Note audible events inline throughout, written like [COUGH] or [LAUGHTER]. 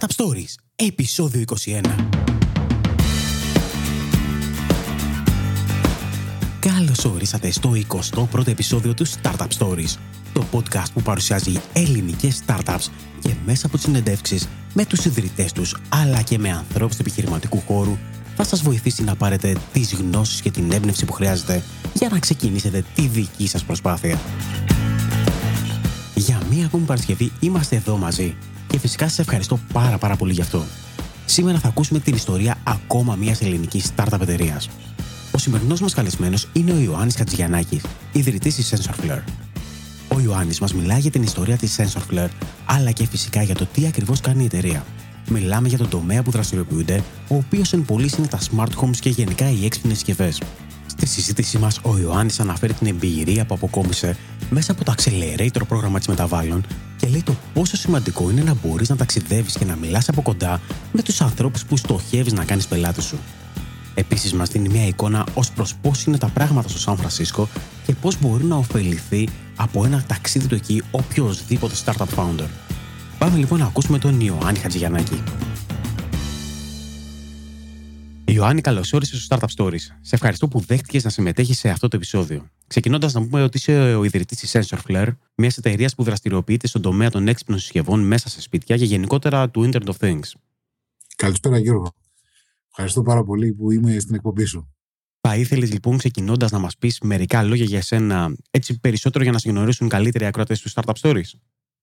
Startup Stories, επεισόδιο 21. Καλώς ορίσατε στο 21ο επεισόδιο του Startup Stories, το podcast που παρουσιάζει ελληνικές startups και μέσα από τις συνεντεύξεις με τους ιδρυτές τους, αλλά και με ανθρώπους του επιχειρηματικού χώρου, θα σας βοηθήσει να πάρετε τις γνώσεις και την έμπνευση που χρειάζεται για να ξεκινήσετε τη δική σας προσπάθεια. Για μία ακόμη Παρασκευή είμαστε εδώ μαζί και φυσικά σας ευχαριστώ πάρα πάρα πολύ γι' αυτό. Σήμερα θα ακούσουμε την ιστορία ακόμα μιας ελληνικής startup εταιρείας. Ο σημερινός μας καλεσμένος είναι ο Ιωάννης Χατζηγιανάκη, ιδρυτής της SensorFlare. Ο Ιωάννης μας μιλάει για την ιστορία της SensorFlare, αλλά και φυσικά για το τι ακριβώς κάνει η εταιρεία. Μιλάμε για τον τομέα που δραστηριοποιούνται, ο οποίος εν πωλή είναι τα smart homes και γενικά οι έξυπνες συσκευές. Στη συζήτησή μας, ο Ιωάννης αναφέρει την εμπειρία που αποκόμισε μέσα από το Accelerator πρόγραμμα της Μεταβάλλον και λέει το πόσο σημαντικό είναι να μπορείς να ταξιδεύεις και να μιλάς από κοντά με τους ανθρώπους που στοχεύεις να κάνεις πελάτη σου. Επίσης, μας δίνει μια εικόνα ως προς πώς είναι τα πράγματα στο Σαν Φρανσίσκο και πώς μπορεί να ωφεληθεί από ένα ταξίδι του εκεί οποιοδήποτε startup founder. Πάμε λοιπόν να ακούσουμε τον Ιωάννη Χατζηγιανάκη. Ιωάννη, καλώς όρισες στο Startup Stories. Σε ευχαριστώ που δέχτηκες να συμμετέχεις σε αυτό το επεισόδιο. Ξεκινώντας, να πούμε ότι είσαι ο ιδρυτής της SensorFlare, μιας εταιρείας που δραστηριοποιείται στον τομέα των έξυπνων συσκευών μέσα σε σπίτια και γενικότερα του Internet of Things. Καλησπέρα, Γιώργο. Ευχαριστώ πάρα πολύ που είμαι στην εκπομπή σου. Θα ήθελες λοιπόν ξεκινώντας να μας πεις μερικά λόγια για εσένα, έτσι περισσότερο για να σε γνωρίσουν καλύτερα οι ακροατές του Startup Stories;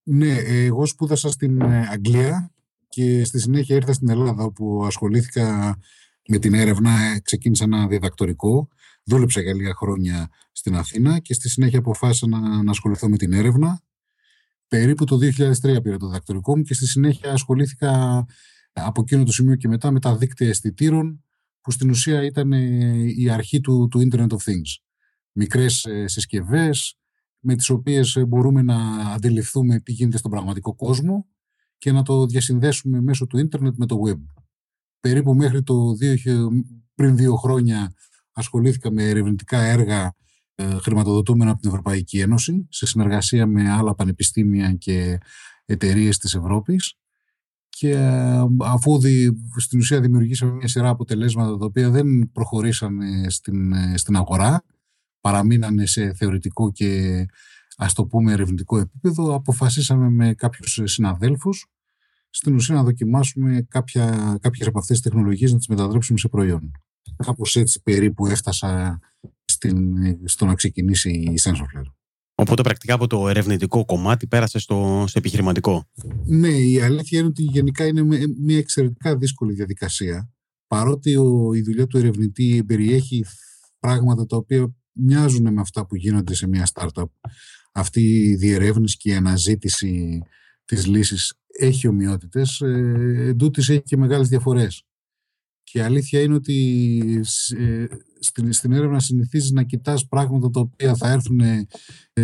Ναι, εγώ σπούδασα στην ε, Αγγλία και στη συνέχεια ήρθα στην Ελλάδα όπου ασχολήθηκα με την έρευνα, ε, ξεκίνησα ένα διδακτορικό, δούλεψα για λίγα χρόνια στην Αθήνα και στη συνέχεια αποφάσισα να, να ασχοληθώ με την έρευνα. Περίπου το 2003 πήρα το διδακτορικό μου και στη συνέχεια ασχολήθηκα από εκείνο το σημείο και μετά με τα δίκτυα αισθητήρων που στην ουσία ήταν ε, η αρχή του, του Internet of Things. Μικρές ε, συσκευές με τις οποίες ε, μπορούμε να αντιληφθούμε τι γίνεται στον πραγματικό κόσμο και να το διασυνδέσουμε μέσω του ίντερνετ με το web. Περίπου μέχρι το πριν δύο χρόνια ασχολήθηκα με ερευνητικά έργα χρηματοδοτούμενα από την Ευρωπαϊκή Ένωση σε συνεργασία με άλλα πανεπιστήμια και εταιρείες της Ευρώπης. Και ε, αφού δι, στην ουσία δημιουργήσαμε μια σειρά αποτελέσματα τα οποία δεν προχωρήσαν στην, ε, στην αγορά, παραμείνανε σε θεωρητικό και ας το πούμε ερευνητικό επίπεδο, αποφασίσαμε με κάποιους συναδέλφους στην ουσία να δοκιμάσουμε κάποια, κάποιες από αυτές τις τεχνολογίες να τις μετατρέψουμε σε προϊόν. Κάπως έτσι περίπου έφτασα στην, στο να ξεκινήσει η SensorFlare. Οπότε πρακτικά από το ερευνητικό κομμάτι πέρασε στο, στο επιχειρηματικό. Ναι, η αλήθεια είναι ότι γενικά είναι μια εξαιρετικά δύσκολη διαδικασία. Παρότι ο, η δουλειά του ερευνητή περιέχει πράγματα τα οποία μοιάζουν με αυτά που γίνονται σε μια startup. Αυτή η διερεύνηση και η αναζήτηση της λύσης έχει ομοιότητες, ε, έχει και μεγάλες διαφορές. Και η αλήθεια είναι ότι ε, στην, στην έρευνα συνηθίζεις να κοιτάς πράγματα τα οποία θα έρθουν ε,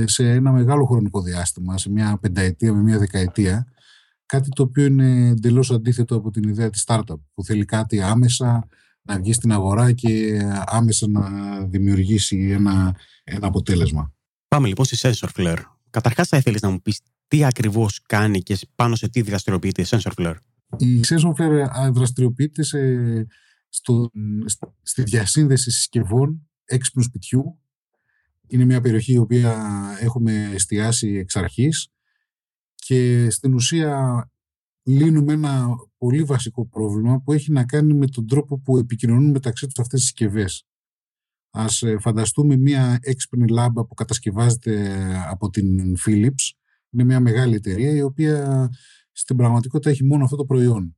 σε ένα μεγάλο χρονικό διάστημα, σε μια πενταετία με μια δεκαετία, κάτι το οποίο είναι εντελώς αντίθετο από την ιδέα της startup, που θέλει κάτι άμεσα να βγει στην αγορά και άμεσα να δημιουργήσει ένα, ένα αποτέλεσμα. Πάμε λοιπόν στη SensorFlare. Καταρχάς θα ήθελες να μου πεις τι ακριβώς κάνει και πάνω σε τι δραστηριοποιείται η SensorFlare. Η SensorFlare δραστηριοποιείται σε στο, στη διασύνδεση συσκευών έξυπνου σπιτιού. Είναι μια περιοχή η οποία έχουμε εστιάσει εξ αρχής και στην ουσία λύνουμε ένα πολύ βασικό πρόβλημα που έχει να κάνει με τον τρόπο που επικοινωνούν μεταξύ τους αυτές τις συσκευές. Ας ε, φανταστούμε μια έξυπνη λάμπα που κατασκευάζεται από την Philips. Είναι μια μεγάλη εταιρεία η οποία στην πραγματικότητα έχει μόνο αυτό το προϊόν.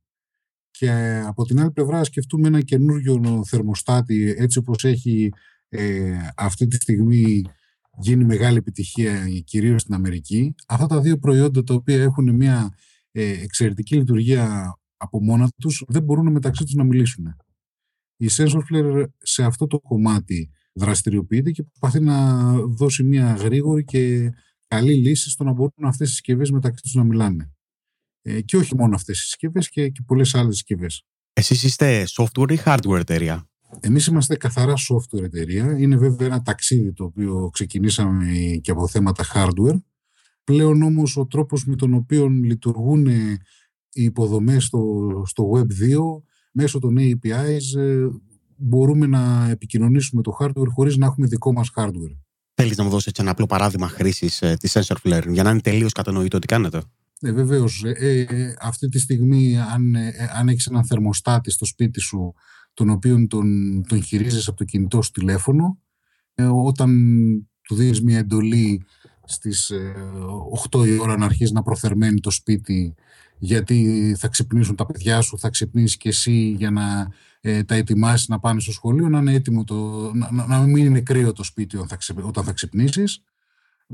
Και από την άλλη πλευρά σκεφτούμε ένα καινούριο θερμοστάτη έτσι όπως έχει ε, αυτή τη στιγμή γίνει μεγάλη επιτυχία κυρίως στην Αμερική. Αυτά τα δύο προϊόντα τα οποία έχουν μια ε, εξαιρετική λειτουργία από μόνα τους δεν μπορούν μεταξύ τους να μιλήσουν. Η SensorFlare σε αυτό το κομμάτι δραστηριοποιείται και προσπαθεί να δώσει μια γρήγορη και καλή λύση στο να μπορούν αυτές οι συσκευές μεταξύ τους να μιλάνε. Ε, και όχι μόνο αυτές οι συσκευές και, και πολλές άλλες συσκευές. Εσείς είστε software ή hardware εταιρεία; Εμείς είμαστε καθαρά software εταιρεία. Είναι βέβαια ένα ταξίδι το οποίο ξεκινήσαμε και από θέματα hardware. Πλέον όμως ο τρόπος με τον οποίο λειτουργούν οι υποδομές στο, στο Web2 μέσω των APIs ε, μπορούμε να επικοινωνήσουμε το hardware χωρίς να έχουμε δικό μας hardware. Θέλεις να μου δώσεις ένα απλό παράδειγμα χρήσης ε, της TensorFlare για να είναι τελείως κατανοητό τι κάνετε; Ναι, βεβαίως. Ε, αυτή τη στιγμή αν, αν έχεις έναν θερμοστάτη στο σπίτι σου τον οποίο τον, τον χειρίζεσαι από το κινητό σου τηλέφωνο όταν του δίνεις μια εντολή στις 8 η ώρα να αρχίσεις να προθερμαίνει το σπίτι γιατί θα ξυπνήσουν τα παιδιά σου, θα ξυπνήσεις και εσύ για να ε, τα ετοιμάσεις να πάνε στο σχολείο, να είναι έτοιμο το, να, να μην είναι κρύο το σπίτι όταν θα, όταν θα ξυπνήσεις.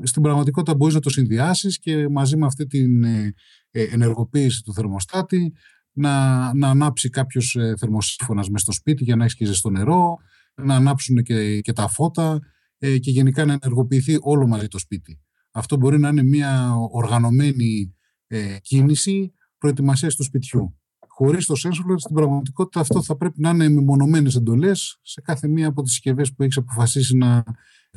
Στην πραγματικότητα μπορείς να το συνδυάσεις και μαζί με αυτή την ε, ε, ενεργοποίηση του θερμοστάτη να, να ανάψει κάποιος ε, θερμοσύφωνας μέσα στο σπίτι για να έχεις και ζεστό νερό, να ανάψουν και, και τα φώτα ε, και γενικά να ενεργοποιηθεί όλο μαζί το σπίτι. Αυτό μπορεί να είναι μια οργανωμένη ε, κίνηση προετοιμασίας του σπιτιού. Χωρίς το sensor, στην πραγματικότητα αυτό θα πρέπει να είναι μεμονωμένες εντολές σε κάθε μία από τις συσκευές που έχεις αποφασίσει να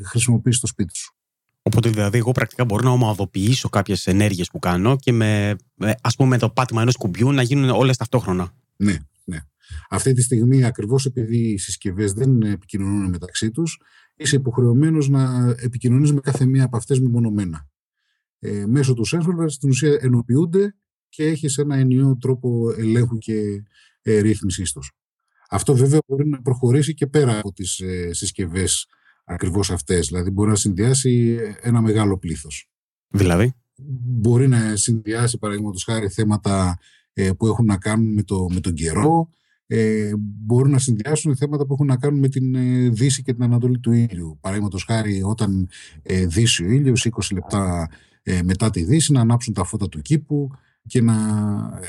χρησιμοποιήσεις στο σπίτι σου. Οπότε δηλαδή εγώ πρακτικά μπορώ να ομαδοποιήσω κάποιες ενέργειες που κάνω και με, ας πούμε, με το πάτημα ενός κουμπιού να γίνουν όλες ταυτόχρονα. Ναι, ναι. Αυτή τη στιγμή, ακριβώς επειδή οι συσκευές δεν επικοινωνούν μεταξύ τους, είσαι υποχρεωμένος να επικοινωνείς με κάθε μία από αυτές μεμονωμένα ε, μέσω του sensor στην ουσία ενοποιούνται και έχεις ένα ενιαίο τρόπο ελέγχου και ε, ρύθμισης τους. Αυτό βέβαια μπορεί να προχωρήσει και πέρα από τις ε, συσκευές ακριβώς αυτές. Δηλαδή μπορεί να συνδυάσει ένα μεγάλο πλήθος. Δηλαδή; Μπορεί να συνδυάσει παραδείγματος χάρη θέματα ε, που έχουν να κάνουν με, το, με τον καιρό, ε, μπορούν να συνδυάσουν θέματα που έχουν να κάνουν με την ε, δύση και την ανατολή του ήλιου. Παραδείγματος χάρη, όταν ε, δύσει ο ήλιος, 20 λεπτά ε, μετά τη Δύση, να ανάψουν τα φώτα του κήπου και να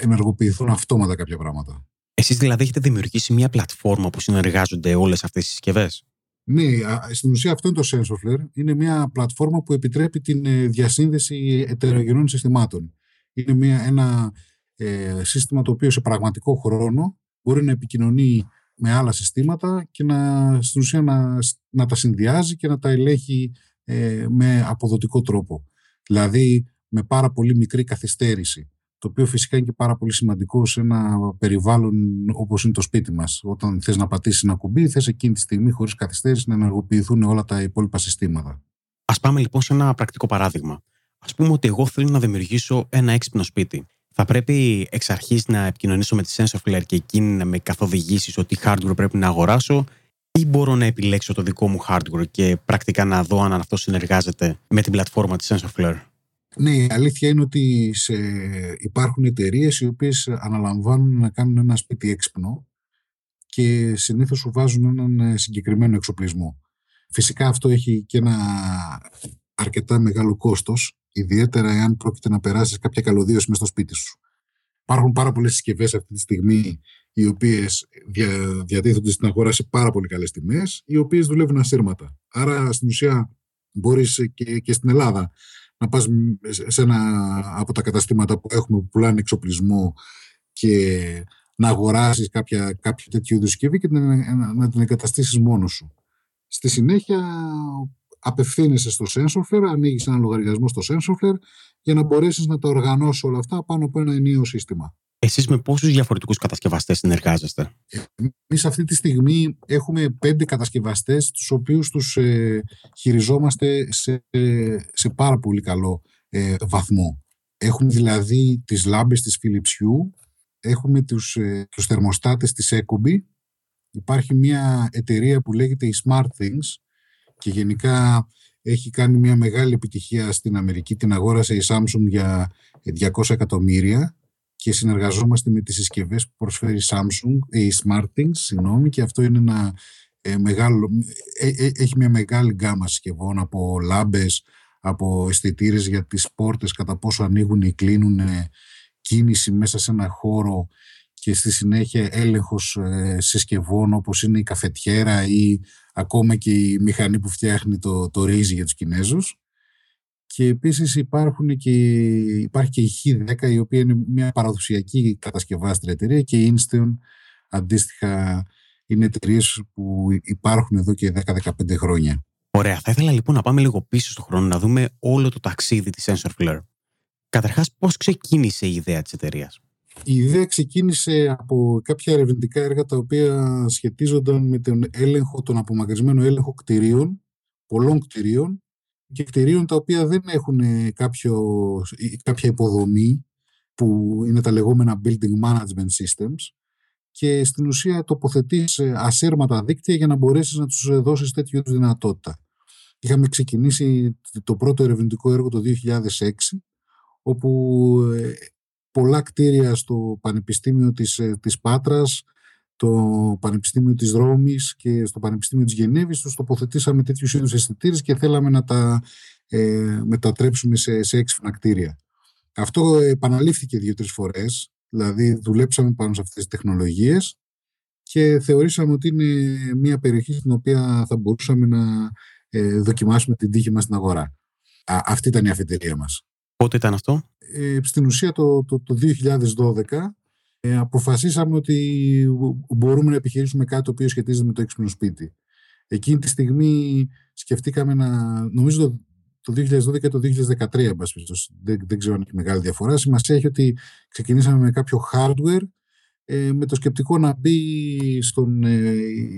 ενεργοποιηθούν αυτόματα κάποια πράγματα. Εσείς δηλαδή έχετε δημιουργήσει μια πλατφόρμα που συνεργάζονται όλες αυτές οι συσκευές; Ναι, στην ουσία αυτό είναι το SensorFlare. Είναι μια πλατφόρμα που επιτρέπει την ε, διασύνδεση ετερογενών συστημάτων. Είναι μια, ένα ε, σύστημα το οποίο σε πραγματικό χρόνο μπορεί να επικοινωνεί με άλλα συστήματα και να, στην ουσία να, να τα συνδυάζει και να τα ελέγχει ε, με αποδοτικό τρόπο δηλαδή με πάρα πολύ μικρή καθυστέρηση. Το οποίο φυσικά είναι και πάρα πολύ σημαντικό σε ένα περιβάλλον όπως είναι το σπίτι μας. Όταν θες να πατήσεις ένα κουμπί, θες εκείνη τη στιγμή χωρίς καθυστέρηση να ενεργοποιηθούν όλα τα υπόλοιπα συστήματα. Ας πάμε λοιπόν σε ένα πρακτικό παράδειγμα. Ας πούμε ότι εγώ θέλω να δημιουργήσω ένα έξυπνο σπίτι. Θα πρέπει εξ αρχής να επικοινωνήσω με τη SensorFlare και εκείνη να με καθοδηγήσεις ότι hardware πρέπει να αγοράσω ή μπορώ να επιλέξω το δικό μου hardware και πρακτικά να δω αν αυτό συνεργάζεται με την πλατφόρμα της SensorFlare. Ναι, η αλήθεια είναι ότι σε... υπάρχουν εταιρείες οι οποίες αναλαμβάνουν να κάνουν ένα σπίτι έξυπνο και συνήθως σου βάζουν έναν ε, συγκεκριμένο εξοπλισμό. Φυσικά αυτό έχει και ένα αρκετά μεγάλο κόστος, ιδιαίτερα εάν πρόκειται να περάσεις κάποια καλωδίωση μέσα στο σπίτι σου. Υπάρχουν πάρα πολλές συσκευές αυτή τη στιγμή οι οποίες δια, διατίθενται στην αγορά σε πάρα πολύ καλές τιμές, οι οποίες δουλεύουν ασύρματα. Άρα στην ουσία μπορείς και, και στην Ελλάδα να πας σε ένα από τα καταστήματα που έχουμε που πουλάνε εξοπλισμό και να αγοράσεις κάποια, κάποια τέτοιου είδους συσκευή και να, να την εγκαταστήσεις μόνος σου. Στη συνέχεια απευθύνεσαι στο SensorFlare, ανοίγεις ένα λογαριασμό στο SensorFlare για να μπορέσεις να τα οργανώσεις όλα αυτά πάνω από ένα ενίο σύστημα. Εσείς με πόσους διαφορετικούς κατασκευαστές συνεργάζεστε, Εμείς αυτή τη στιγμή έχουμε πέντε κατασκευαστές, τους οποίους τους ε, χειριζόμαστε σε, σε πάρα πολύ καλό ε, βαθμό. Έχουμε δηλαδή τις λάμπες της Philips Hue, έχουμε τους, ε, τους θερμοστάτες της Ecobee, υπάρχει μια εταιρεία που λέγεται η Smart Things και γενικά έχει κάνει μια μεγάλη επιτυχία στην Αμερική, την αγόρασε η Samsung για 200 εκατομμύρια και συνεργαζόμαστε με τις συσκευές που προσφέρει Samsung, η SmartThings, συγγνώμη, και αυτό είναι ένα ε, μεγάλο, ε, ε, έχει μια μεγάλη γκάμα συσκευών από λάμπες, από αισθητήρες για τις πόρτες, κατά πόσο ανοίγουν ή κλείνουν κίνηση μέσα σε ένα χώρο και στη συνέχεια έλεγχος συσκευών όπως είναι η καφετιέρα ή ακόμα και η μηχανή που φτιάχνει το, το ρύζι για τους Κινέζους και επίσης υπάρχουν και, υπάρχει και η Χ10 η οποία είναι μια παραδοσιακή κατασκευάστρια εταιρεία και η Insteon αντίστοιχα είναι εταιρείες που υπάρχουν εδώ και 10-15 χρόνια. Ωραία. Θα ήθελα λοιπόν να πάμε λίγο πίσω στον χρόνο να δούμε όλο το ταξίδι της SensorFlare. Καταρχάς, πώς ξεκίνησε η ιδέα της εταιρείας; Η ιδέα ξεκίνησε από κάποια ερευνητικά έργα τα οποία σχετίζονταν με τον έλεγχο, τον απομακρυσμένο έλεγχο κτηρίων, πολλών κτηρίων και κτηρίων τα οποία δεν έχουν κάποιο, κάποια υποδομή που είναι τα λεγόμενα building management systems και στην ουσία τοποθετείς ασύρματα δίκτυα για να μπορέσεις να τους δώσεις τέτοιου είδους δυνατότητα. Είχαμε ξεκινήσει το πρώτο ερευνητικό έργο το 2006 όπου ε, πολλά κτίρια στο Πανεπιστήμιο της, ε, της Πάτρας, το Πανεπιστήμιο της Ρώμης και στο Πανεπιστήμιο της Γενέβης τους τοποθετήσαμε τέτοιους είδους αισθητήρες και θέλαμε να τα ε, μετατρέψουμε σε, σε έξυπνα κτίρια. Αυτό επαναλήφθηκε δύο-τρεις φορές, δηλαδή δουλέψαμε πάνω σε αυτές τις τεχνολογίες και θεωρήσαμε ότι είναι μια περιοχή στην οποία θα μπορούσαμε να ε, δοκιμάσουμε την τύχη μας στην αγορά. Α, αυτή ήταν η αφετηρία μας. Πότε ήταν αυτό; Ε, στην ουσία το, το, το 2012 ε, αποφασίσαμε ότι μπορούμε να επιχειρήσουμε κάτι το οποίο σχετίζεται με το έξυπνο σπίτι. Εκείνη τη στιγμή σκεφτήκαμε να, νομίζω το, 2012 και το 2013, δεν, δεν ξέρω αν έχει μεγάλη διαφορά. Σημασία έχει ότι ξεκινήσαμε με κάποιο hardware ε, με το σκεπτικό να μπει στον ε,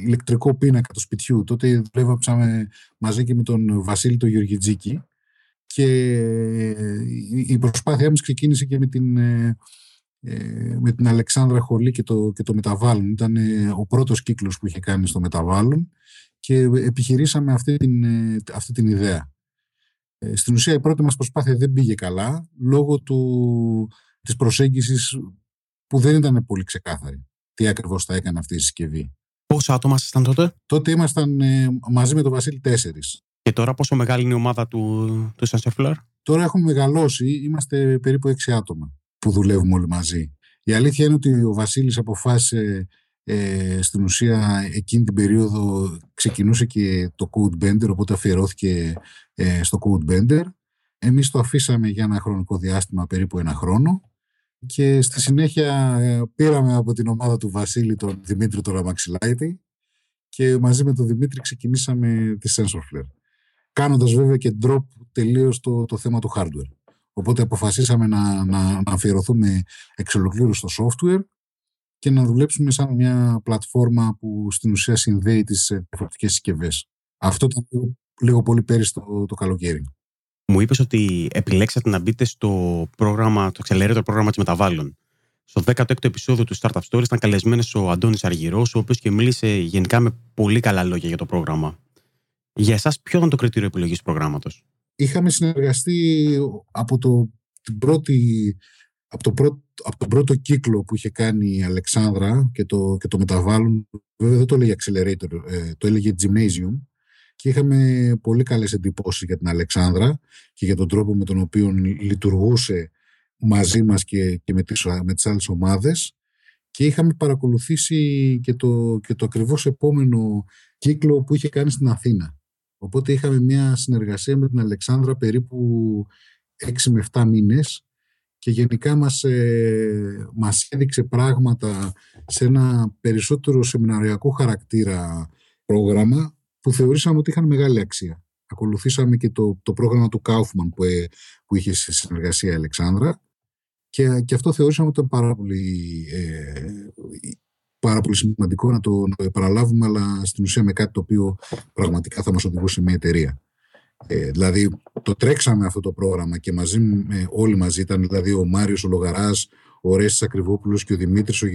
ηλεκτρικό πίνακα του σπιτιού. Τότε δουλεύαμε μαζί και με τον Βασίλη τον Γεωργιτζίκη και ε, η προσπάθειά μας ξεκίνησε και με την, ε, με την Αλεξάνδρα Χολή και το, και το Μεταβάλλον. Ήταν ο πρώτος κύκλος που είχε κάνει στο Μεταβάλλον και επιχειρήσαμε αυτή την, αυτή την ιδέα. Στην ουσία η πρώτη μας προσπάθεια δεν πήγε καλά λόγω του, της προσέγγισης που δεν ήταν πολύ ξεκάθαρη τι ακριβώς θα έκανε αυτή η συσκευή. Πόσα άτομα ήσασταν τότε; Τότε ήμασταν ε, μαζί με τον Βασίλη τέσσερις. Και τώρα πόσο μεγάλη είναι η ομάδα του, του Sensor Τώρα έχουμε μεγαλώσει, είμαστε περίπου έξι άτομα που δουλεύουμε όλοι μαζί. Η αλήθεια είναι ότι ο Βασίλης αποφάσισε ε, στην ουσία εκείνη την περίοδο ξεκινούσε και το Code Bender, οπότε αφιερώθηκε ε, στο Code Bender. Εμείς το αφήσαμε για ένα χρονικό διάστημα, περίπου ένα χρόνο και στη συνέχεια ε, πήραμε από την ομάδα του Βασίλη τον Δημήτρη τον Ραμαξιλάιτη και μαζί με τον Δημήτρη ξεκινήσαμε τη SensorFlare. Κάνοντας βέβαια και drop τελείως το, το θέμα του hardware. Οπότε αποφασίσαμε να, να, να αφιερωθούμε εξ ολοκλήρου στο software και να δουλέψουμε σαν μια πλατφόρμα που στην ουσία συνδέει τις ε, διαφορετικές συσκευές. Αυτό ήταν λίγο, πολύ πέρυσι το, το καλοκαίρι μου είπες ότι επιλέξατε να μπείτε στο πρόγραμμα, το Accelerator πρόγραμμα της Μεταβάλλων. Στο 16ο επεισόδιο του Startup Stories ήταν καλεσμένο ο Αντώνης Αργυρός, ο οποίος και μίλησε γενικά με πολύ καλά λόγια για το πρόγραμμα. Για εσάς, ποιο ήταν το κριτήριο επιλογής του προγράμματος, Είχαμε συνεργαστεί από, το, την πρώτη, από, το πρώτο, από τον πρώτο κύκλο που είχε κάνει η Αλεξάνδρα και το, και το μεταβάλλον. Βέβαια δεν το έλεγε Accelerator, ε, το έλεγε Gymnasium και είχαμε πολύ καλές εντυπώσεις για την Αλεξάνδρα και για τον τρόπο με τον οποίο λειτουργούσε μαζί μας και, και με, τις, με τις άλλες ομάδες και είχαμε παρακολουθήσει και το, και το ακριβώς επόμενο κύκλο που είχε κάνει στην Αθήνα. Οπότε είχαμε μια συνεργασία με την Αλεξάνδρα περίπου 6 με 7 μήνες και γενικά μας, ε, μας έδειξε πράγματα σε ένα περισσότερο σεμιναριακό χαρακτήρα πρόγραμμα που θεωρήσαμε ότι είχαν μεγάλη αξία. Ακολουθήσαμε και το, το πρόγραμμα του Κάουφμαν που, ε, που είχε σε συνεργασία η Αλεξάνδρα και, και αυτό θεωρήσαμε ότι ήταν πάρα πολύ, ε, πάρα πολύ σημαντικό να το, να το επαναλάβουμε αλλά στην ουσία με κάτι το οποίο πραγματικά θα μας οδηγούσε μια εταιρεία. Ε, δηλαδή το τρέξαμε αυτό το πρόγραμμα και μαζί με, όλοι μαζί ήταν δηλαδή ο Μάριος ο Λογαράς, ο Ρέστης Ακριβόπουλος και ο Δημήτρης ο,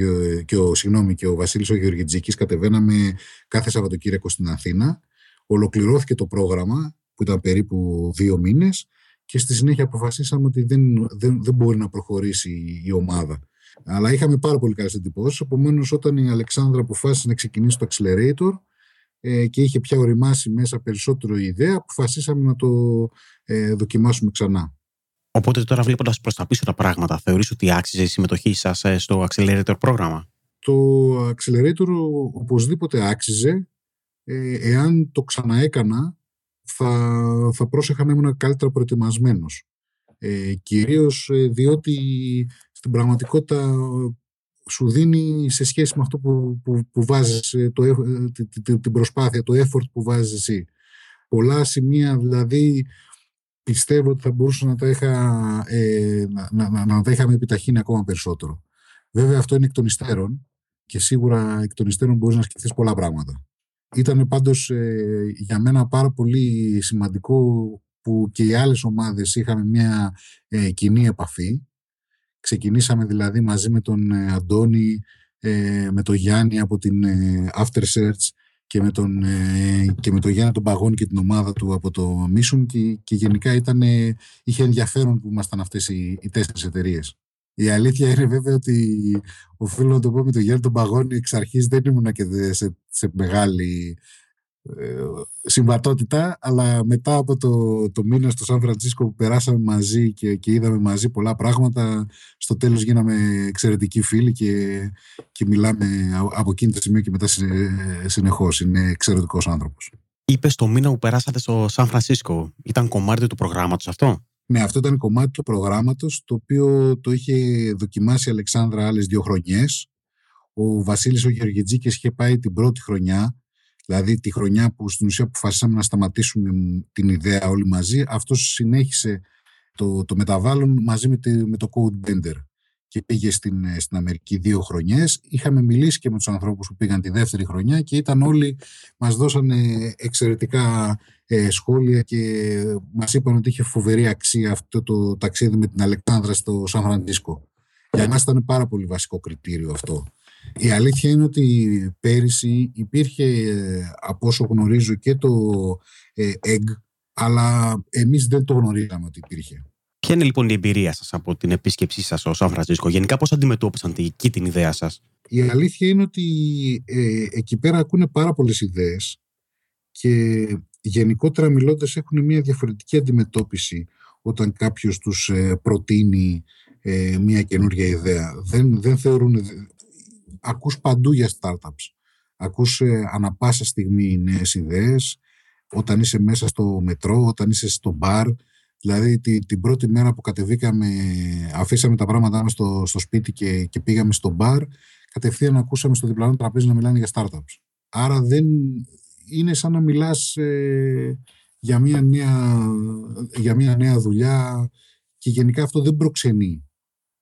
και, ο, συγγνώμη, και ο Βασίλης ο Γεωργιτζίκης κατεβαίναμε κάθε Σαββατοκύριακο στην Αθήνα. Ολοκληρώθηκε το πρόγραμμα που ήταν περίπου δύο μήνες και στη συνέχεια αποφασίσαμε ότι δεν, δεν, δεν μπορεί να προχωρήσει η ομάδα. Αλλά είχαμε πάρα πολύ καλές εντυπώσεις. Επομένως, όταν η Αλεξάνδρα αποφάσισε να ξεκινήσει το Accelerator ε, και είχε πια οριμάσει μέσα περισσότερο η ιδέα, αποφασίσαμε να το ε, δοκιμάσουμε ξανά. Οπότε τώρα βλέποντας προς τα πίσω τα πράγματα, θεωρείς ότι άξιζε η συμμετοχή σας ε, στο Accelerator πρόγραμμα; Το Accelerator οπωσδήποτε άξιζε. Ε, εάν το ξαναέκανα, θα, θα πρόσεχα να ήμουν καλύτερα προετοιμασμένος. Ε, κυρίως ε, διότι στην πραγματικότητα σου δίνει σε σχέση με αυτό που, που, που βάζεις, το, την προσπάθεια, το effort που βάζεις εσύ. Πολλά σημεία δηλαδή πιστεύω ότι θα μπορούσα να τα, είχα, ε, να, να, να, τα είχαμε επιταχύνει ακόμα περισσότερο. Βέβαια αυτό είναι εκ των υστέρων και σίγουρα εκ των υστέρων μπορείς να σκεφτείς πολλά πράγματα. Ήταν πάντως ε, για μένα πάρα πολύ σημαντικό που και οι άλλες ομάδες είχαμε μια ε, κοινή επαφή. Ξεκινήσαμε δηλαδή μαζί με τον ε, Αντώνη, ε, με τον Γιάννη από την ε, After Search και με τον, και με τον Γιάννη τον Παγώνη και την ομάδα του από το Mission και, και γενικά ήταν, είχε ενδιαφέρον που ήμασταν αυτές οι, οι τέσσερις εταιρείες. Η αλήθεια είναι βέβαια ότι οφείλω να το πω με τον Γιάννη τον Παγώνη εξ αρχής δεν ήμουν και σε, σε μεγάλη ε, συμβατότητα, αλλά μετά από το, το μήνα στο Σαν Φρανσίσκο που περάσαμε μαζί και, και είδαμε μαζί πολλά πράγματα, στο τέλος γίναμε εξαιρετικοί φίλοι και, και μιλάμε από εκείνη το σημείο και μετά συνεχώς. Είναι εξαιρετικός άνθρωπος. Είπες το μήνα που περάσατε στο Σαν Φρανσίσκο. Ήταν κομμάτι του προγράμματος αυτό; Ναι, αυτό ήταν κομμάτι του προγράμματος, το οποίο το είχε δοκιμάσει η Αλεξάνδρα άλλες δύο χρονιές. Ο Βασίλης ο Γεωργιτζίκης είχε πάει την πρώτη χρονιά Δηλαδή τη χρονιά που στην ουσία αποφασίσαμε να σταματήσουμε την ιδέα όλοι μαζί, αυτός συνέχισε το, το μεταβάλλον μαζί με, με το Code Bender και πήγε στην, στην Αμερική δύο χρονιές. Είχαμε μιλήσει και με τους ανθρώπους που πήγαν τη δεύτερη χρονιά και ήταν όλοι, μας δώσανε εξαιρετικά ε, σχόλια και μας είπαν ότι είχε φοβερή αξία αυτό το ταξίδι με την Αλεξάνδρα στο Σαν Φραντίσκο. Για μας ήταν πάρα πολύ βασικό κριτήριο αυτό. Η αλήθεια είναι ότι πέρυσι υπήρχε από όσο γνωρίζω και το EGG, ε, αλλά εμείς δεν το γνωρίζαμε ότι υπήρχε. Ποια είναι λοιπόν η εμπειρία σας από την επίσκεψή σας στο Σαν Φρανσίσκο, γενικά πώς αντιμετώπισαν εκεί την ιδέα σας; Η αλήθεια είναι ότι ε, εκεί πέρα ακούνε πάρα πολλές ιδέες και γενικότερα μιλώντας έχουν μια διαφορετική αντιμετώπιση όταν κάποιος τους ε, προτείνει ε, μια καινούργια ιδέα. Δεν, δεν θεωρούν, ακούς παντού για startups. Ακούς ε, ανα πάσα στιγμή νέες ιδέες, όταν είσαι μέσα στο μετρό, όταν είσαι στο μπαρ. Δηλαδή την, πρώτη μέρα που κατεβήκαμε, αφήσαμε τα πράγματά μας στο, στο σπίτι και, και πήγαμε στο μπαρ, κατευθείαν ακούσαμε στο διπλανό τραπέζι να μιλάνε για startups. Άρα δεν είναι σαν να μιλάς ε, για, μια νέα, για μια νέα δουλειά και γενικά αυτό δεν προξενεί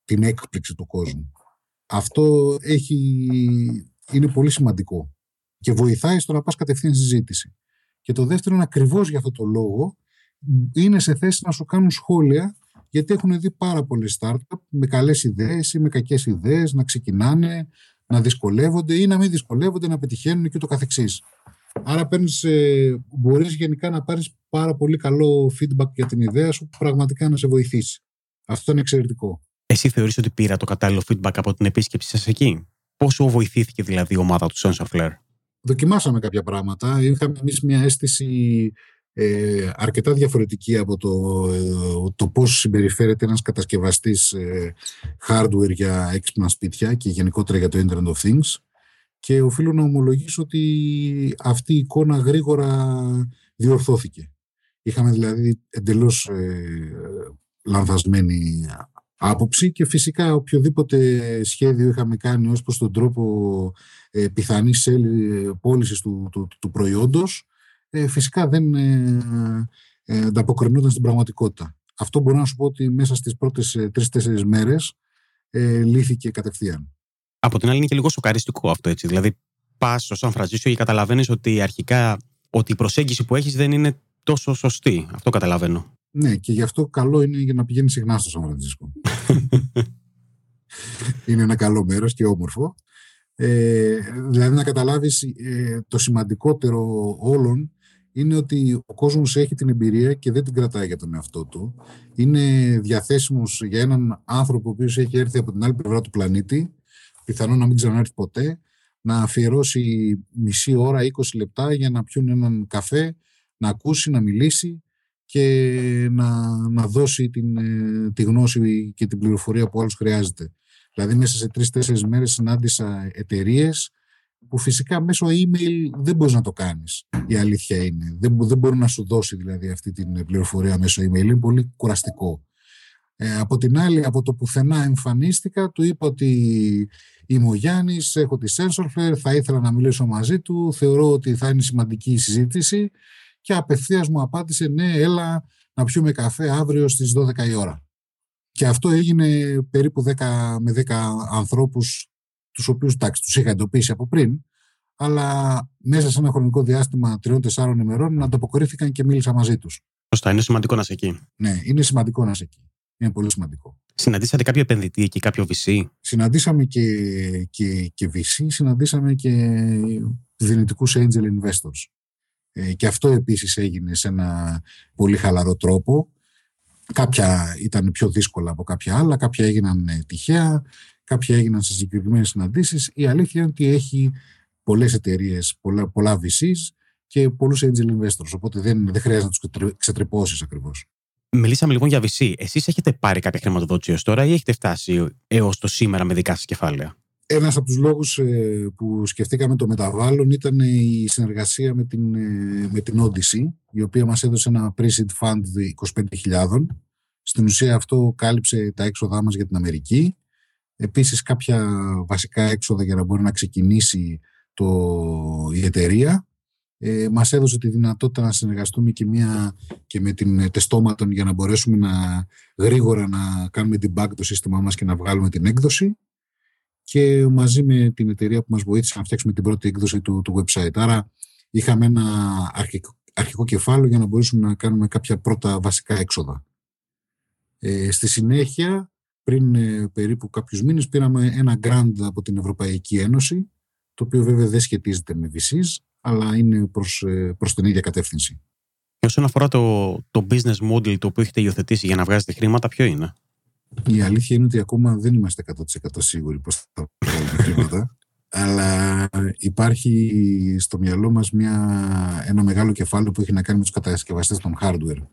την έκπληξη του κόσμου. Αυτό έχει, είναι πολύ σημαντικό και βοηθάει στο να πας κατευθείαν συζήτηση. Και το δεύτερο είναι ακριβώς για αυτό το λόγο είναι σε θέση να σου κάνουν σχόλια γιατί έχουν δει πάρα πολλέ startup με καλές ιδέες ή με κακές ιδέες να ξεκινάνε, να δυσκολεύονται ή να μην δυσκολεύονται, να πετυχαίνουν και το καθεξής. Άρα παίρνεις, ε, μπορείς γενικά να πάρεις πάρα πολύ καλό feedback για την ιδέα σου που πραγματικά να σε βοηθήσει. Αυτό είναι εξαιρετικό. Εσύ θεωρείς ότι πήρα το κατάλληλο feedback από την επίσκεψη σας εκεί; Πόσο βοηθήθηκε δηλαδή η ομάδα του SensorFlare. Δοκιμάσαμε κάποια πράγματα. Είχαμε εμείς μια αίσθηση ε, αρκετά διαφορετική από το, ε, το πώς συμπεριφέρεται ένας κατασκευαστής ε, hardware για έξυπνα σπίτια και γενικότερα για το Internet of Things και οφείλω να ομολογήσω ότι αυτή η εικόνα γρήγορα διορθώθηκε. Είχαμε δηλαδή εντελώς ε, λανθασμένη άποψη και φυσικά οποιοδήποτε σχέδιο είχαμε κάνει ως προς τον τρόπο ε, πιθανής ε, πώλησης του, του, του προϊόντος ε, φυσικά δεν ε, ε, ανταποκρινόταν στην πραγματικότητα. Αυτό μπορώ να σου πω ότι μέσα στις πρώτες ε, τρεις-τέσσερις μέρες ε, λύθηκε κατευθείαν. Από την άλλη είναι και λίγο σοκαριστικό αυτό έτσι. Δηλαδή πας στο Σαν Φρανσίσιο και καταλαβαίνεις ότι αρχικά ότι η προσέγγιση που έχεις δεν είναι τόσο σωστή. Αυτό καταλαβαίνω. Ναι, και γι' αυτό καλό είναι για να πηγαίνει συχνά στο Σαν Φρανσίσκο. [LAUGHS] είναι ένα καλό μέρος και όμορφο. Ε, δηλαδή να καταλάβεις ε, το σημαντικότερο όλων είναι ότι ο κόσμος έχει την εμπειρία και δεν την κρατάει για τον εαυτό του. Είναι διαθέσιμος για έναν άνθρωπο ο οποίος έχει έρθει από την άλλη πλευρά του πλανήτη, πιθανόν να μην ξανάρθει ποτέ, να αφιερώσει μισή ώρα, 20 λεπτά για να πιούν έναν καφέ, να ακούσει, να μιλήσει και να, να δώσει την, ε, τη γνώση και την πληροφορία που άλλος χρειάζεται. Δηλαδή μέσα σε τρεις-τέσσερις μέρες συνάντησα εταιρείες που φυσικά μέσω email δεν μπορείς να το κάνεις. Η αλήθεια είναι. Δεν, δεν μπορεί να σου δώσει δηλαδή αυτή την πληροφορία μέσω email. Είναι πολύ κουραστικό. Ε, από την άλλη, από το πουθενά εμφανίστηκα, του είπα ότι είμαι ο Γιάννης, έχω τη SensorFlare, θα ήθελα να μιλήσω μαζί του, θεωρώ ότι θα είναι σημαντική η συζήτηση και απευθείας μου απάντησε ναι έλα να πιούμε καφέ αύριο στις 12 η ώρα. Και αυτό έγινε περίπου 10 με 10 ανθρώπους τους οποίους εντάξει, τους είχα εντοπίσει από πριν αλλά μέσα σε ένα χρονικό διάστημα τριών-τεσσάρων ημερών να ανταποκρίθηκαν και μίλησα μαζί τους. Σωστά, είναι σημαντικό να είσαι εκεί. Ναι, είναι σημαντικό να είσαι εκεί. Είναι πολύ σημαντικό. Συναντήσατε κάποιο επενδυτή και κάποιο VC. Συναντήσαμε και, και, και VC, συναντήσαμε και δυνητικούς angel investors. Ε, και αυτό επίσης έγινε σε ένα πολύ χαλαρό τρόπο. Κάποια ήταν πιο δύσκολα από κάποια άλλα, κάποια έγιναν ε, τυχαία, κάποια έγιναν σε συγκεκριμένες συναντήσεις. Η αλήθεια είναι ότι έχει πολλές εταιρείες, πολλά, πολλά VCs και πολλούς angel investors, οπότε δεν, δεν χρειάζεται να τους ξετρεπώσεις ακριβώς. Μιλήσαμε λοιπόν για VC. Εσείς έχετε πάρει κάποια χρηματοδότηση ως τώρα ή έχετε φτάσει έως το σήμερα με δικά σας κεφάλαια; Ένας από τους λόγους ε, που σκεφτήκαμε το μεταβάλλον ήταν η συνεργασία με την, ε, με την Odyssey, η οποία μας έδωσε ένα pre-seed fund 25.000. Στην ουσία αυτό κάλυψε τα έξοδά μας για την Αμερική. Επίσης κάποια βασικά έξοδα για να μπορεί να ξεκινήσει το, η εταιρεία. Ε, μας έδωσε τη δυνατότητα να συνεργαστούμε και, μια, και με την τεστόματον για να μπορέσουμε να γρήγορα να κάνουμε debug το σύστημά μας και να βγάλουμε την έκδοση και μαζί με την εταιρεία που μας βοήθησε να φτιάξουμε την πρώτη έκδοση του, του website. Άρα είχαμε ένα αρχικό, αρχικό κεφάλαιο για να μπορέσουμε να κάνουμε κάποια πρώτα βασικά έξοδα. Ε, στη συνέχεια, πριν ε, περίπου κάποιους μήνες, πήραμε ένα grant από την Ευρωπαϊκή Ένωση, το οποίο βέβαια δεν σχετίζεται με VCs, αλλά είναι προς, ε, προς την ίδια κατεύθυνση. Και όσον αφορά το, το business model το οποίο έχετε υιοθετήσει για να βγάζετε χρήματα, ποιο είναι; Η αλήθεια είναι ότι ακόμα δεν είμαστε 100% σίγουροι πώς θα βγάλουμε χρήματα. αλλά υπάρχει στο μυαλό μας μια, ένα μεγάλο κεφάλαιο που έχει να κάνει με τους κατασκευαστές των hardware.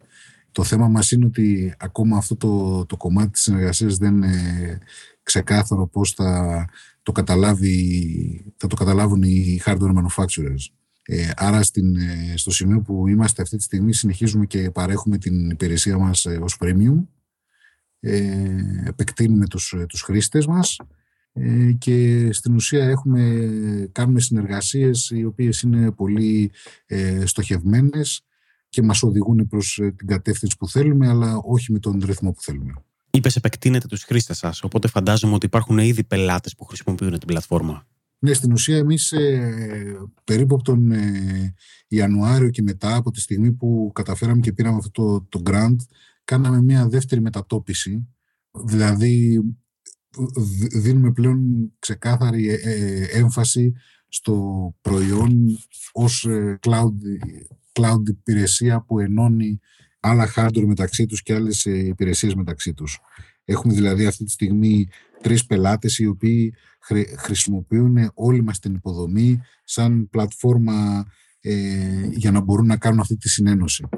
Το θέμα μας είναι ότι ακόμα αυτό το, το κομμάτι της συνεργασίας δεν είναι ξεκάθαρο πώς θα το, καταλάβει, θα το καταλάβουν οι hardware manufacturers. Ε, άρα στην, ε, στο σημείο που είμαστε αυτή τη στιγμή συνεχίζουμε και παρέχουμε την υπηρεσία μας ε, ως premium ε, επεκτείνουμε τους, ε, τους χρήστες μας ε, και στην ουσία έχουμε, κάνουμε συνεργασίες οι οποίες είναι πολύ ε, στοχευμένες και μας οδηγούν προς την κατεύθυνση που θέλουμε αλλά όχι με τον ρυθμό που θέλουμε. Είπες επεκτείνετε τους χρήστες σας, οπότε φαντάζομαι ότι υπάρχουν ήδη πελάτες που χρησιμοποιούν την πλατφόρμα. Ναι, στην ουσία εμείς ε, περίπου από τον ε, Ιανουάριο και μετά από τη στιγμή που καταφέραμε και πήραμε αυτό το, το grant κάναμε μια δεύτερη μετατόπιση, δηλαδή δίνουμε πλέον ξεκάθαρη ε, ε, έμφαση στο προϊόν ως ε, cloud, cloud υπηρεσία που ενώνει άλλα hardware μεταξύ τους και άλλες υπηρεσίες μεταξύ τους. Έχουμε δηλαδή αυτή τη στιγμή τρεις πελάτες οι οποίοι χρησιμοποιούν όλη μας την υποδομή σαν πλατφόρμα για να μπορούν να κάνουν αυτή τη συνένωση.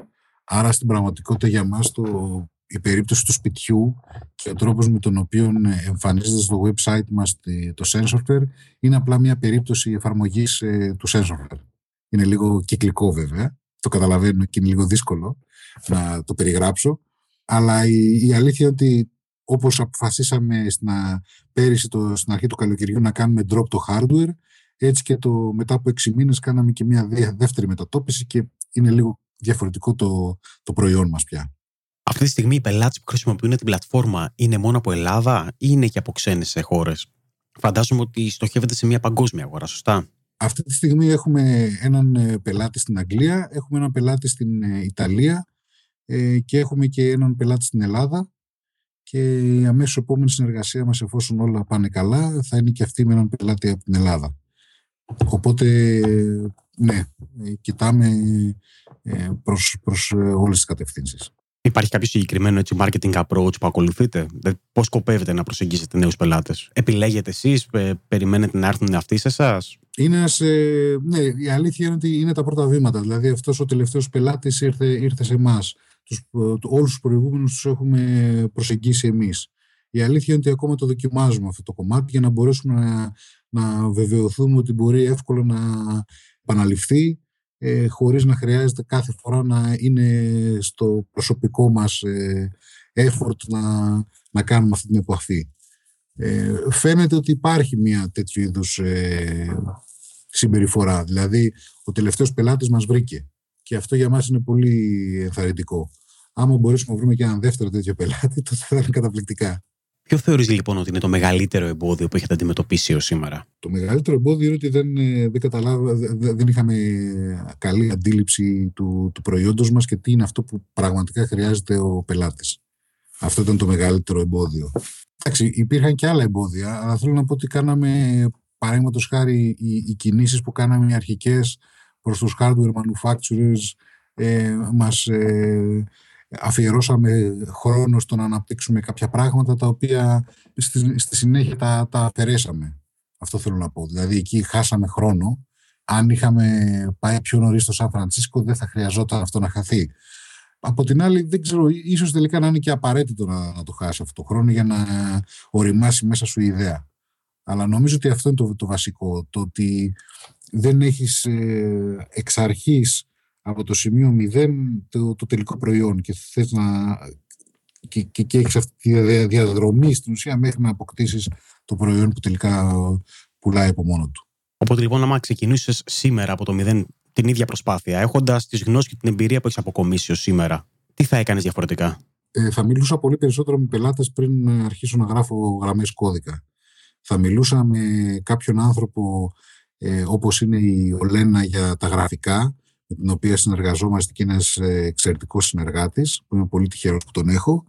Άρα στην πραγματικότητα για μας το, η περίπτωση του σπιτιού και ο τρόπος με τον οποίο εμφανίζεται στο website μας το SensorFare είναι απλά μια περίπτωση εφαρμογής ε, του SensorFare. Είναι λίγο κυκλικό βέβαια, το καταλαβαίνω και είναι λίγο δύσκολο να το περιγράψω, αλλά η, η αλήθεια είναι ότι όπως αποφασίσαμε στην, πέρυσι το, στην αρχή του καλοκαιριού να κάνουμε drop το hardware, έτσι και το, μετά από 6 μήνες κάναμε και μια δεύτερη μετατόπιση και είναι λίγο διαφορετικό το, το προϊόν μας πια. Αυτή τη στιγμή οι πελάτες που χρησιμοποιούν την πλατφόρμα είναι μόνο από Ελλάδα ή είναι και από ξένες χώρες; Φαντάζομαι ότι στοχεύεται σε μια παγκόσμια αγορά, σωστά; Αυτή τη στιγμή έχουμε έναν ε, πελάτη στην Αγγλία, έχουμε έναν πελάτη στην ε, Ιταλία ε, και έχουμε και έναν πελάτη στην Ελλάδα και η αμέσως επόμενη συνεργασία μας εφόσον όλα πάνε καλά θα είναι και αυτή με έναν πελάτη από την Ελλάδα. Οπότε ναι, κοιτάμε ε, προς, προς ε, όλες τις κατευθύνσεις. Υπάρχει κάποιο συγκεκριμένο έτσι, marketing approach που ακολουθείτε; Πώς σκοπεύετε να προσεγγίσετε νέους πελάτες, Επιλέγετε εσείς, περιμένετε να έρθουν αυτοί σε εσάς; Είναι ε, ναι, η αλήθεια είναι ότι είναι τα πρώτα βήματα. Δηλαδή, αυτός ο τελευταίος πελάτης ήρθε, ήρθε σε εμάς. Όλους τους προηγούμενους τους έχουμε προσεγγίσει εμείς. Η αλήθεια είναι ότι ακόμα το δοκιμάζουμε αυτό το κομμάτι για να μπορέσουμε να, να βεβαιωθούμε ότι μπορεί εύκολα να επαναληφθεί ε, χωρίς να χρειάζεται κάθε φορά να είναι στο προσωπικό μας ε, effort να, να κάνουμε αυτή την επαφή. Ε, φαίνεται ότι υπάρχει μια τέτοιου είδους ε, συμπεριφορά. Δηλαδή, ο τελευταίος πελάτης μας βρήκε. Και αυτό για μας είναι πολύ ενθαρρυντικό. Άμα μπορέσουμε να βρούμε και έναν δεύτερο τέτοιο πελάτη, τότε θα είναι καταπληκτικά. Ποιο θεωρείς λοιπόν ότι είναι το μεγαλύτερο εμπόδιο που έχετε αντιμετωπίσει έως σήμερα; Το μεγαλύτερο εμπόδιο είναι ότι δεν, ε, δεν, καταλάβα, δεν είχαμε καλή αντίληψη του, του προϊόντος μας και τι είναι αυτό που πραγματικά χρειάζεται ο πελάτης. Αυτό ήταν το μεγαλύτερο εμπόδιο. Εντάξει, υπήρχαν και άλλα εμπόδια, αλλά θέλω να πω ότι κάναμε, παραδείγματος χάρη, οι, οι κινήσεις που κάναμε οι αρχικές προς τους hardware manufacturers ε, μας ε, αφιερώσαμε χρόνο στο να αναπτύξουμε κάποια πράγματα τα οποία στη, στη συνέχεια τα, τα αφαιρέσαμε. Αυτό θέλω να πω. Δηλαδή εκεί χάσαμε χρόνο. Αν είχαμε πάει πιο νωρίς στο Σαν Φρανσίσκο δεν θα χρειαζόταν αυτό να χαθεί. Από την άλλη, δεν ξέρω, ίσως τελικά να είναι και απαραίτητο να, να το χάσει αυτό το χρόνο για να οριμάσει μέσα σου η ιδέα. Αλλά νομίζω ότι αυτό είναι το, το βασικό. Το ότι δεν έχεις ε, εξ αρχής από το σημείο 0 το, το τελικό προϊόν και θες να και, και, και έχεις αυτή τη διαδρομή στην ουσία μέχρι να αποκτήσεις το προϊόν που τελικά πουλάει από μόνο του. Οπότε λοιπόν, άμα ξεκινήσεις σήμερα από το 0 την ίδια προσπάθεια, έχοντας τις γνώσεις και την εμπειρία που έχεις αποκομίσει ως σήμερα, τι θα έκανες διαφορετικά; Ε, θα μιλούσα πολύ περισσότερο με πελάτες πριν αρχίσω να γράφω γραμμές κώδικα. Θα μιλούσα με κάποιον άνθρωπο ε, όπως είναι η Ολένα για τα γραφικά, με την οποία συνεργαζόμαστε και είναι ένας ε, εξαιρετικός συνεργάτης, που είμαι πολύ τυχερός που τον έχω,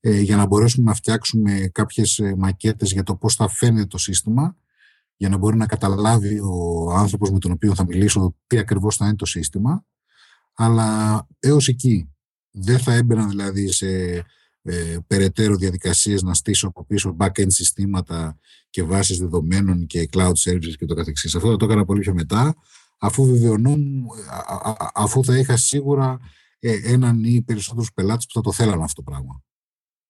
ε, για να μπορέσουμε να φτιάξουμε κάποιες μακέτες για το πώς θα φαίνεται το σύστημα, για να μπορεί να καταλάβει ο άνθρωπος με τον οποίο θα μιλήσω τι ακριβώς θα είναι το σύστημα. Αλλά έως εκεί δεν θα έμπαινα δηλαδή σε ε, περαιτέρω διαδικασίες να στήσω από πίσω back-end συστήματα και βάσεις δεδομένων και cloud services και το καθεξής. Αυτό θα το έκανα πολύ πιο μετά αφού βεβαιωνόμουν, αφού θα είχα σίγουρα ε, έναν ή περισσότερους πελάτες που θα το θέλανε αυτό το πράγμα.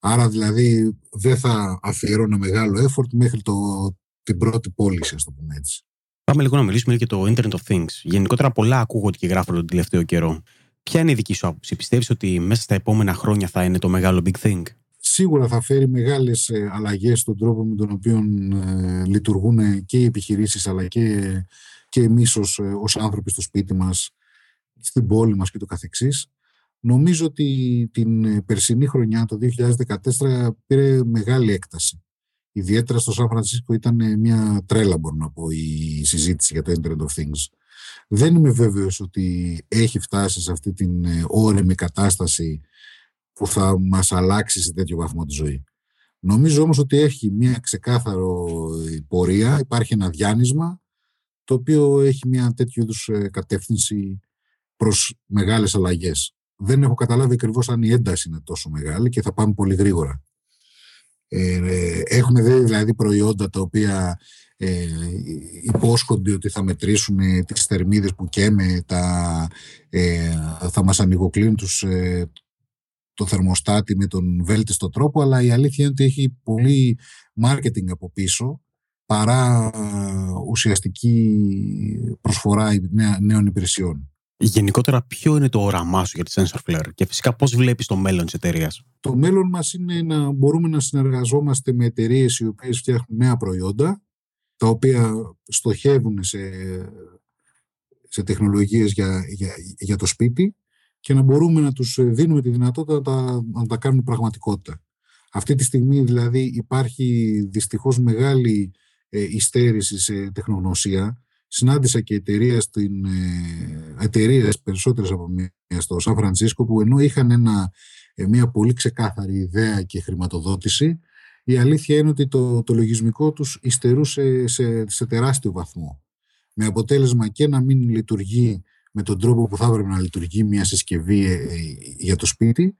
Άρα δηλαδή δεν θα αφιερώνω μεγάλο effort μέχρι το, την πρώτη πώληση, ας το πούμε έτσι. Πάμε λίγο να μιλήσουμε για το Internet of Things. Γενικότερα πολλά ακούγονται και γράφονται τον τελευταίο καιρό. Ποια είναι η δική σου άποψη, πιστεύεις ότι μέσα στα επόμενα χρόνια θα είναι το μεγάλο big thing; Σίγουρα θα φέρει μεγάλες ε, αλλαγές στον τρόπο με τον οποίο ε, λειτουργούν και οι επιχειρήσεις αλλά και και εμείς ως, ε, ως άνθρωποι στο σπίτι μας, στην πόλη μας και το καθεξής. Νομίζω ότι την ε, περσινή χρονιά, το 2014, πήρε μεγάλη έκταση. Ιδιαίτερα στο Σαν Φρανσίσκο ήταν ε, μια τρέλα, μπορώ να πω, η συζήτηση για το Internet of Things. Δεν είμαι βέβαιος ότι έχει φτάσει σε αυτή την όρεμη κατάσταση που θα μας αλλάξει σε τέτοιο βαθμό τη ζωή. Νομίζω όμως ότι έχει μια ξεκάθαρο πορεία, υπάρχει ένα διάνυσμα το οποίο έχει μια τέτοιου είδους ε, κατεύθυνση προς μεγάλες αλλαγές. Δεν έχω καταλάβει ακριβώς αν η ένταση είναι τόσο μεγάλη και θα πάμε πολύ γρήγορα. Ε, ε έχουμε δηλαδή προϊόντα τα οποία ε, υπόσχονται ότι θα μετρήσουν τις θερμίδες που καίμε, τα, ε, θα μας ανοιγοκλίνουν τους, ε, το θερμοστάτη με τον βέλτιστο τρόπο, αλλά η αλήθεια είναι ότι έχει πολύ marketing από πίσω παρά ουσιαστική προσφορά νέων υπηρεσιών. Γενικότερα, ποιο είναι το όραμά σου για τη SensorFlare και φυσικά πώς βλέπεις το μέλλον της εταιρείας; Το μέλλον μας είναι να μπορούμε να συνεργαζόμαστε με εταιρείες οι οποίες φτιάχνουν νέα προϊόντα, τα οποία στοχεύουν σε, σε τεχνολογίες για, για, για το σπίτι και να μπορούμε να τους δίνουμε τη δυνατότητα να τα, να τα κάνουν πραγματικότητα. Αυτή τη στιγμή δηλαδή υπάρχει δυστυχώς μεγάλη ε, υστέρησης σε τεχνογνωσία. Συνάντησα και εταιρείες στην, ε, εταιρείες περισσότερες από μία στο Σαν Φρανσίσκο που ενώ είχαν ένα, ε, μια πολύ ξεκάθαρη ιδέα και χρηματοδότηση η αλήθεια είναι ότι το, το λογισμικό τους υστερούσε σε, σε τεράστιο βαθμό. Με αποτέλεσμα και να μην λειτουργεί με τον τρόπο που θα έπρεπε να λειτουργεί μια συσκευή για το σπίτι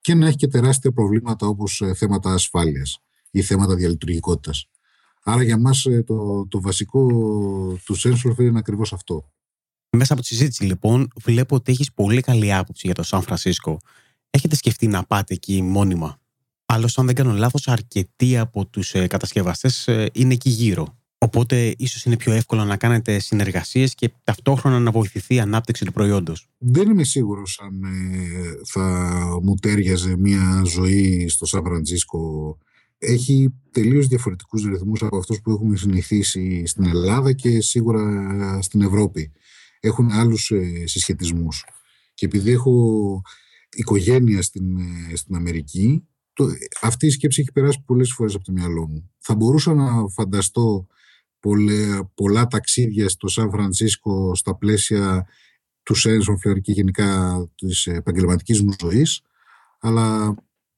και να έχει και τεράστια προβλήματα όπως θέματα ασφάλειας ή θέματα διαλειτουργικότητας. Άρα για μας ε, το, το βασικό του sensor είναι ακριβώς αυτό. Μέσα από τη συζήτηση λοιπόν βλέπω ότι έχεις πολύ καλή άποψη για το Σαν Φρανσίσκο. Έχετε σκεφτεί να πάτε εκεί μόνιμα; Άλλωστε αν δεν κάνω λάθος αρκετοί από τους ε, κατασκευαστές ε, είναι εκεί γύρω. Οπότε ίσως είναι πιο εύκολο να κάνετε συνεργασίες και ταυτόχρονα να βοηθηθεί η ανάπτυξη του προϊόντος. Δεν είμαι σίγουρος αν θα μου τέριαζε μια ζωή στο Σαν Φρανσίσκο έχει τελείως διαφορετικούς ρυθμούς από αυτούς που έχουμε συνηθίσει στην Ελλάδα και σίγουρα στην Ευρώπη. Έχουν άλλους ε, συσχετισμούς. Και επειδή έχω οικογένεια στην, ε, στην Αμερική. Το, αυτή η σκέψη έχει περάσει πολλές φορές από το μυαλό μου. Θα μπορούσα να φανταστώ πολλά, πολλά ταξίδια στο Σαν Φρανσίσκο στα πλαίσια του Σένσον και γενικά της επαγγελματικής μου ζωής, αλλά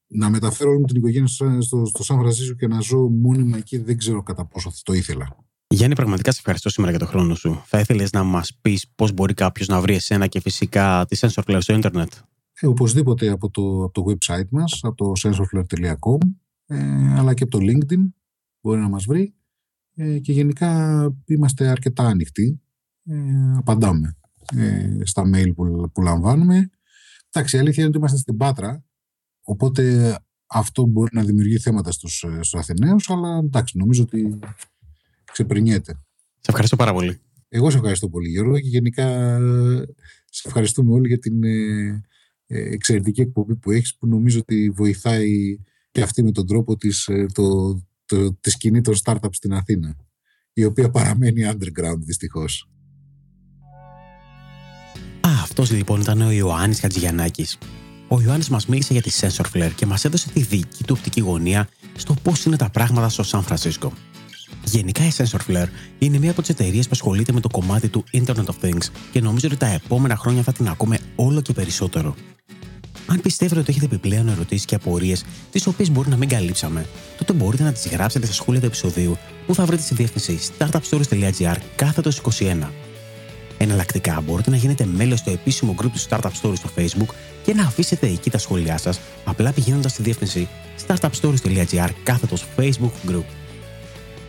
να μεταφέρω όλη την οικογένεια στο, στο, στο Σαν Φρανσίσκο και να ζω μόνιμα εκεί δεν ξέρω κατά πόσο το ήθελα. Γιάννη, πραγματικά σε ευχαριστώ σήμερα για τον χρόνο σου. Θα ήθελες να μας πεις πώς μπορεί κάποιος να βρει εσένα και φυσικά τη SensorFlare στο Ιντερνετ. Ε, οπωσδήποτε από το, από το website μας, από το sensorflare.com, ε, αλλά και από το LinkedIn μπορεί να μας βρει. Ε, και γενικά είμαστε αρκετά ανοιχτοί. Ε, απαντάμε ε, στα mail που, που λαμβάνουμε. Εντάξει, η αλήθεια είναι ότι είμαστε στην Πάτρα, οπότε αυτό μπορεί να δημιουργεί θέματα στους, ε, στους Αθηναίους, αλλά εντάξει, νομίζω ότι ξεπερνιέται. Σε ευχαριστώ πάρα πολύ. Εγώ σε ευχαριστώ πολύ Γιώργο και γενικά σε ευχαριστούμε όλοι για την ε, ε, εξαιρετική εκπομπή που έχεις που νομίζω ότι βοηθάει και αυτή με τον τρόπο της, ε, το, το, τη σκηνή των startups στην Αθήνα η οποία παραμένει underground δυστυχώς. Α, αυτός λοιπόν ήταν ο Ιωάννης Χατζηγιαννάκης. Ο Ιωάννης μας μίλησε για τη SensorFlare και μας έδωσε τη δική του οπτική γωνία στο πώς είναι τα πράγματα στο Σαν Φρανσίσκο. Γενικά η SensorFlare είναι μία από τις εταιρείες που ασχολείται με το κομμάτι του Internet of Things και νομίζω ότι τα επόμενα χρόνια θα την ακούμε όλο και περισσότερο. Αν πιστεύετε ότι έχετε επιπλέον ερωτήσεις και απορίες, τις οποίες μπορεί να μην καλύψαμε, τότε μπορείτε να τις γράψετε στα σχόλια του επεισοδίου που θα βρείτε στη διεύθυνση startupstories.gr κάθετος 21. Εναλλακτικά, μπορείτε να γίνετε μέλος στο επίσημο group του Startup Stories στο Facebook και να αφήσετε εκεί τα σχόλιά σας, απλά πηγαίνοντας στη διεύθυνση startupstories.gr κάθετος Facebook group.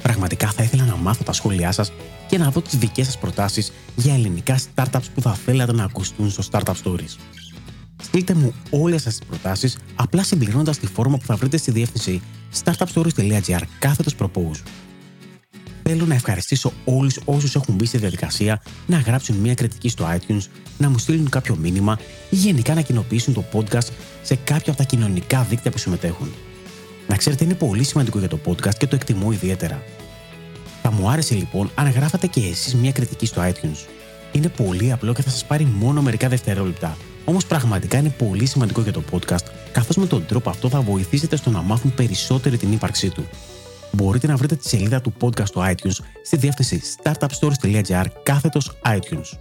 Πραγματικά θα ήθελα να μάθω τα σχόλιά σας και να δω τις δικές σας προτάσεις για ελληνικά startups που θα θέλατε να ακουστούν στο Startup Stories. Στείλτε μου όλες σας τις προτάσεις απλά συμπληρώνοντας τη φόρμα που θα βρείτε στη διεύθυνση startupstories.gr κάθετος propose. Θέλω να ευχαριστήσω όλους όσους έχουν μπει στη διαδικασία να γράψουν μια κριτική στο iTunes, να μου στείλουν κάποιο μήνυμα ή γενικά να κοινοποιήσουν το podcast σε κάποια από τα κοινωνικά δίκτυα που συμμετέχουν. Να ξέρετε, είναι πολύ σημαντικό για το podcast και το εκτιμώ ιδιαίτερα. Θα μου άρεσε λοιπόν αν γράφατε και εσείς μια κριτική στο iTunes. Είναι πολύ απλό και θα σας πάρει μόνο μερικά δευτερόλεπτα. Όμως πραγματικά είναι πολύ σημαντικό για το podcast, καθώς με τον τρόπο αυτό θα βοηθήσετε στο να μάθουν περισσότερη την ύπαρξή του. Μπορείτε να βρείτε τη σελίδα του podcast στο iTunes στη διεύθυνση startupstories.gr κάθετος iTunes.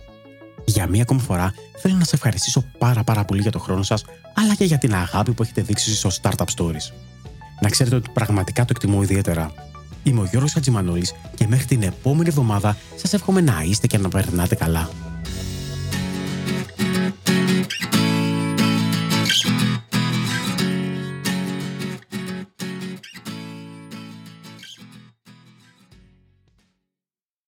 Για μία ακόμη φορά θέλω να σα ευχαριστήσω πάρα πάρα πολύ για το χρόνο σας, αλλά και για την αγάπη που έχετε δείξει στο Startup Stories. Να ξέρετε ότι πραγματικά το εκτιμώ ιδιαίτερα. Είμαι ο Γιώργος Χατζημανόλης και μέχρι την επόμενη εβδομάδα σας εύχομαι να είστε και να περνάτε καλά.